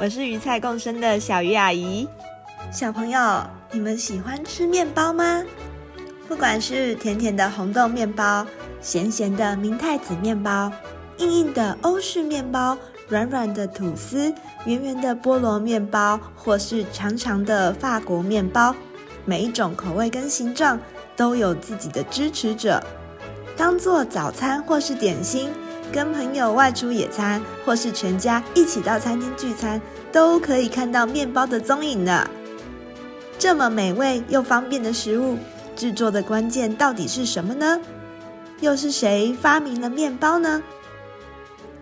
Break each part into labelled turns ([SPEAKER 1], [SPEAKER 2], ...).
[SPEAKER 1] 我是鱼菜共生的小鱼阿姨。小朋友，你们喜欢吃面包吗？不管是甜甜的红豆面包、咸咸的明太子面包、硬硬的欧式面包、软软的吐司、圆圆的菠萝面包，或是长长的法国面包，每一种口味跟形状都有自己的支持者，当做早餐或是点心。跟朋友外出野餐，或是全家一起到餐厅聚餐，都可以看到面包的踪影呢。这么美味又方便的食物，制作的关键到底是什么呢？又是谁发明了面包呢？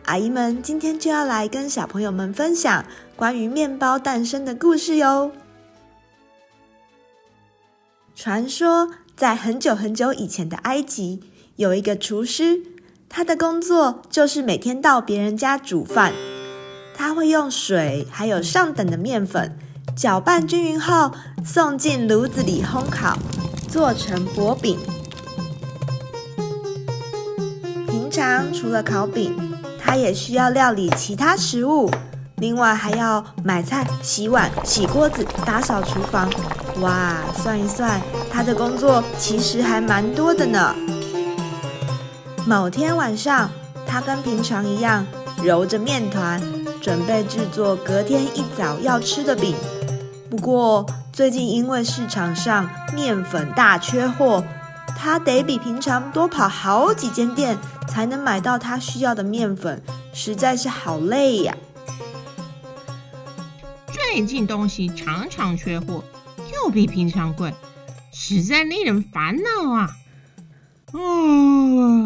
[SPEAKER 1] 阿姨们今天就要来跟小朋友们分享关于面包诞生的故事哟。传说在很久很久以前的埃及，有一个厨师。他的工作就是每天到别人家煮饭。他会用水还有上等的面粉搅拌均匀后，送进炉子里烘烤，做成薄饼。平常除了烤饼，他也需要料理其他食物，另外还要买菜、洗碗、洗锅子、打扫厨房。哇，算一算，他的工作其实还蛮多的呢。某天晚上，他跟平常一样揉着面团，准备制作隔天一早要吃的饼。不过，最近因为市场上面粉大缺货，他得比平常多跑好几间店才能买到他需要的面粉，实在是好累呀。
[SPEAKER 2] 最近东西常常缺货，又比平常贵，实在令人烦恼啊！
[SPEAKER 1] 嗯，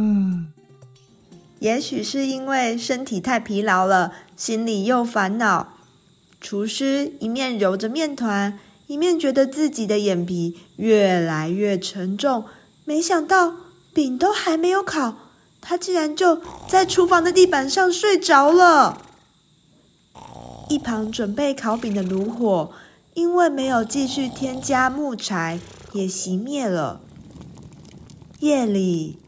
[SPEAKER 1] 也许是因为身体太疲劳了，心里又烦恼。厨师一面揉着面团，一面觉得自己的眼皮越来越沉重。没想到饼都还没有烤，他竟然就在厨房的地板上睡着了。一旁准备烤饼的炉火，因为没有继续添加木柴，也熄灭了。夜里，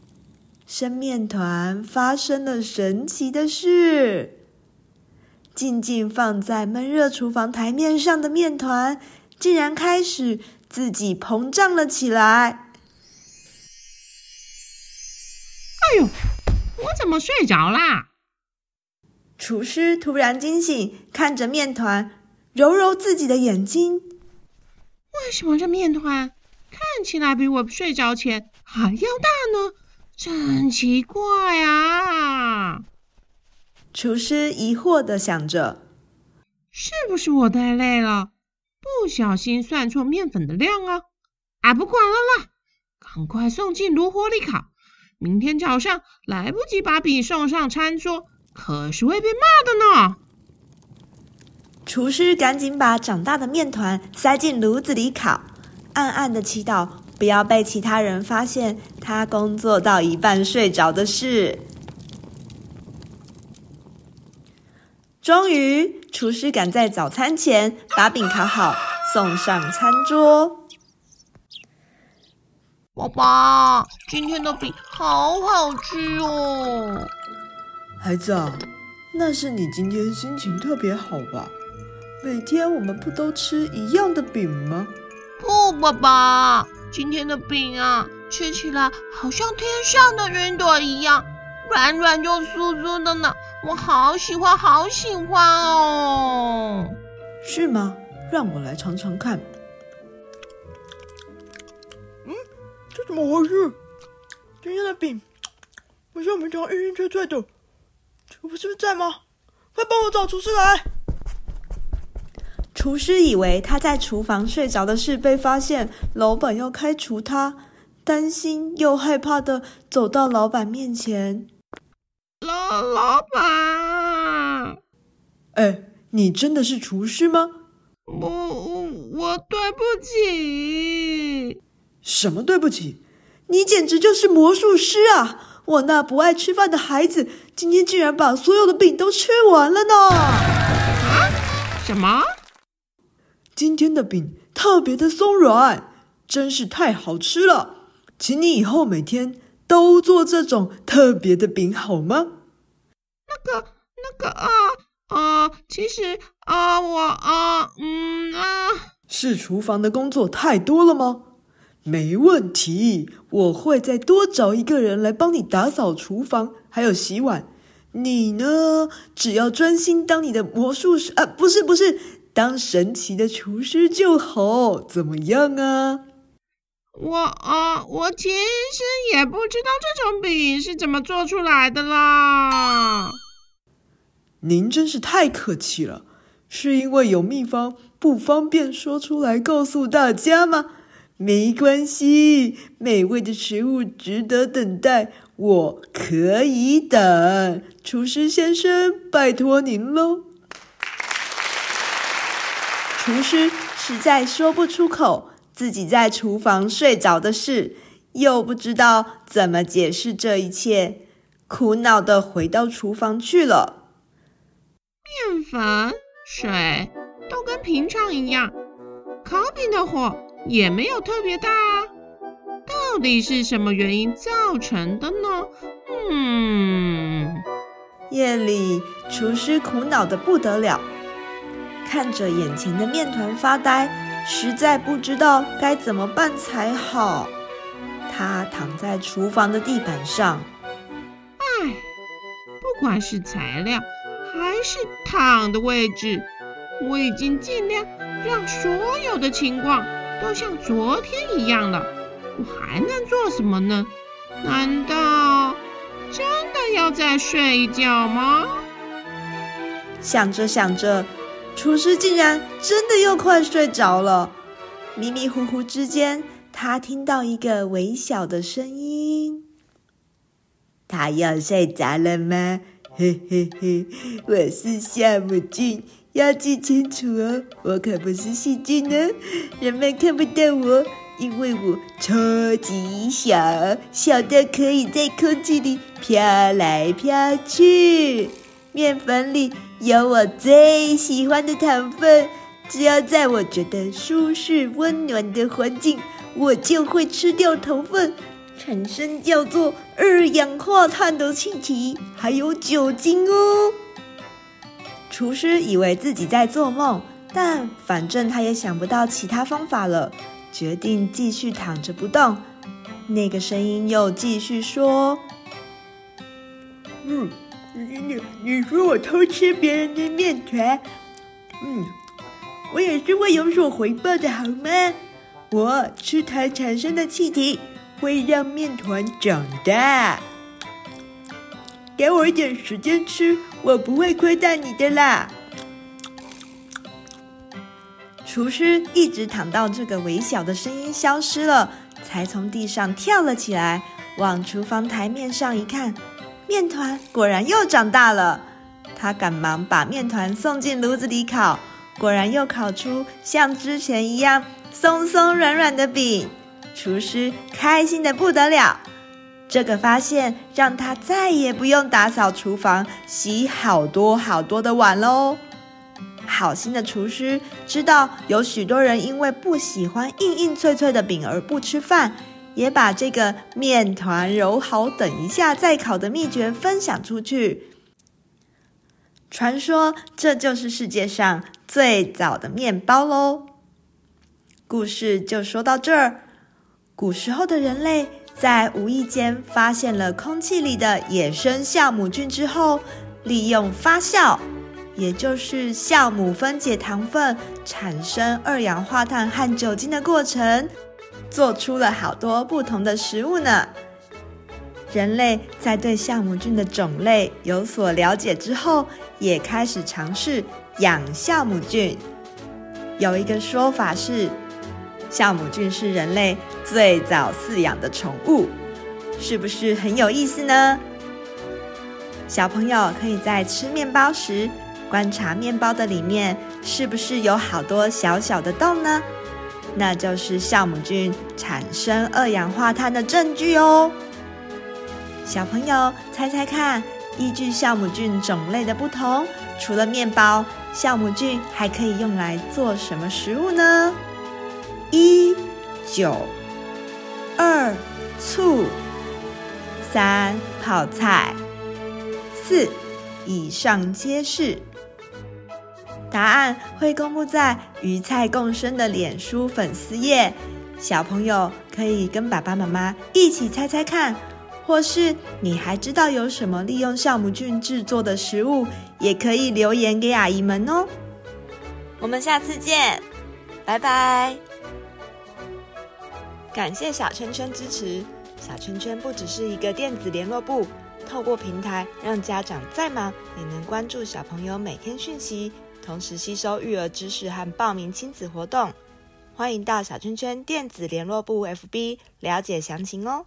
[SPEAKER 1] 生面团发生了神奇的事。静静放在闷热厨房台面上的面团，竟然开始自己膨胀了起来。
[SPEAKER 2] 哎呦，我怎么睡着啦？
[SPEAKER 1] 厨师突然惊醒，看着面团，揉揉自己的眼睛。
[SPEAKER 2] 为什么这面团看起来比我睡着前还要大呢？真奇怪啊！
[SPEAKER 1] 厨师疑惑的想着：“
[SPEAKER 2] 是不是我太累了，不小心算错面粉的量啊？啊，不管了啦，赶快送进炉火里烤。明天早上来不及把饼送上餐桌，可是会被骂的呢。”
[SPEAKER 1] 厨师赶紧把长大的面团塞进炉子里烤，暗暗的祈祷。不要被其他人发现他工作到一半睡着的事。终于，厨师赶在早餐前把饼烤好，送上餐桌。
[SPEAKER 2] 爸爸，今天的饼好好吃哦！
[SPEAKER 1] 孩子啊，那是你今天心情特别好吧？每天我们不都吃一样的饼吗？
[SPEAKER 2] 不，爸爸。今天的饼啊，吃起来好像天上的云朵一样，软软又酥酥的呢。我好喜欢，好喜欢哦！
[SPEAKER 1] 是吗？让我来尝尝看。嗯，这怎么回事？今天的饼不像平常硬硬脆脆的，厨师是不是在吗？快帮我找厨师来！厨师以为他在厨房睡着的事被发现，老板要开除他，担心又害怕的走到老板面前。
[SPEAKER 2] 老老板，
[SPEAKER 3] 哎，你真的是厨师吗？
[SPEAKER 2] 我我我对不起。
[SPEAKER 3] 什么对不起？你简直就是魔术师啊！我那不爱吃饭的孩子，今天竟然把所有的饼都吃完了呢！
[SPEAKER 2] 啊？什么？
[SPEAKER 3] 今天的饼特别的松软，真是太好吃了。请你以后每天都做这种特别的饼好吗？
[SPEAKER 2] 那个，那个啊啊，其实啊，我啊，嗯啊，
[SPEAKER 3] 是厨房的工作太多了吗？没问题，我会再多找一个人来帮你打扫厨房，还有洗碗。你呢，只要专心当你的魔术师啊，不是不是，当神奇的厨师就好，怎么样啊？
[SPEAKER 2] 我啊，我其实也不知道这种饼是怎么做出来的啦。
[SPEAKER 3] 您真是太客气了，是因为有秘方不方便说出来告诉大家吗？没关系，美味的食物值得等待，我可以等。厨师先生，拜托您喽。厨师实在说不出口自己在厨房睡着的事，又不知道怎么解释这一切，苦恼的回到厨房去了。
[SPEAKER 2] 面粉、水都跟平常一样，烤饼的火。也没有特别大啊，到底是什么原因造成的呢？嗯，
[SPEAKER 1] 夜里厨师苦恼的不得了，看着眼前的面团发呆，实在不知道该怎么办才好。他躺在厨房的地板上，
[SPEAKER 2] 唉，不管是材料还是躺的位置，我已经尽量让所有的情况。都像昨天一样了，我还能做什么呢？难道真的要再睡一觉吗？
[SPEAKER 1] 想着想着，厨师竟然真的又快睡着了。迷迷糊糊之间，他听到一个微小的声音：“他要睡着了吗？”嘿嘿嘿，我是酵母菌。要记清楚哦，我可不是细菌呢。人们看不到我，因为我超级小，小的可以在空气里飘来飘去。面粉里有我最喜欢的糖分，只要在我觉得舒适温暖的环境，我就会吃掉糖分，产生叫做二氧化碳的气体，还有酒精哦。厨师以为自己在做梦，但反正他也想不到其他方法了，决定继续躺着不动。那个声音又继续说：“
[SPEAKER 3] 嗯，你你说我偷吃别人的面团，嗯，我也是会有所回报的，好吗？我吃它产生的气体会让面团长大。给我一点时间吃。”我不会亏待你的啦。
[SPEAKER 1] 厨师一直躺到这个微小的声音消失了，才从地上跳了起来，往厨房台面上一看，面团果然又长大了。他赶忙把面团送进炉子里烤，果然又烤出像之前一样松松软软的饼。厨师开心的不得了。这个发现让他再也不用打扫厨房、洗好多好多的碗喽。好心的厨师知道有许多人因为不喜欢硬硬脆脆的饼而不吃饭，也把这个面团揉好，等一下再烤的秘诀分享出去。传说这就是世界上最早的面包喽。故事就说到这儿。古时候的人类。在无意间发现了空气里的野生酵母菌之后，利用发酵，也就是酵母分解糖分产生二氧化碳和酒精的过程，做出了好多不同的食物呢。人类在对酵母菌的种类有所了解之后，也开始尝试养酵母菌。有一个说法是，酵母菌是人类最早饲养的宠物，是不是很有意思呢？小朋友可以在吃面包时观察面包的里面是不是有好多小小的洞呢？那就是酵母菌产生二氧化碳的证据哦。小朋友猜猜看，依据酵母菌种类的不同，除了面包，酵母菌还可以用来做什么食物呢？一、酒。二、醋。三、泡菜。四、以上皆是。答案会公布在“鱼菜共生”的脸书粉丝页，小朋友可以跟爸爸妈妈一起猜猜看，或是你还知道有什么利用酵母菌制作的食物，也可以留言给阿姨们哦。我们下次见，拜拜！感谢小圈圈支持，小圈圈不只是一个电子联络簿，透过平台让家长再忙也能关注小朋友每天讯息。同时吸收育儿知识和报名亲子活动，欢迎到小圈圈电子联络部 FB 了解详情哦。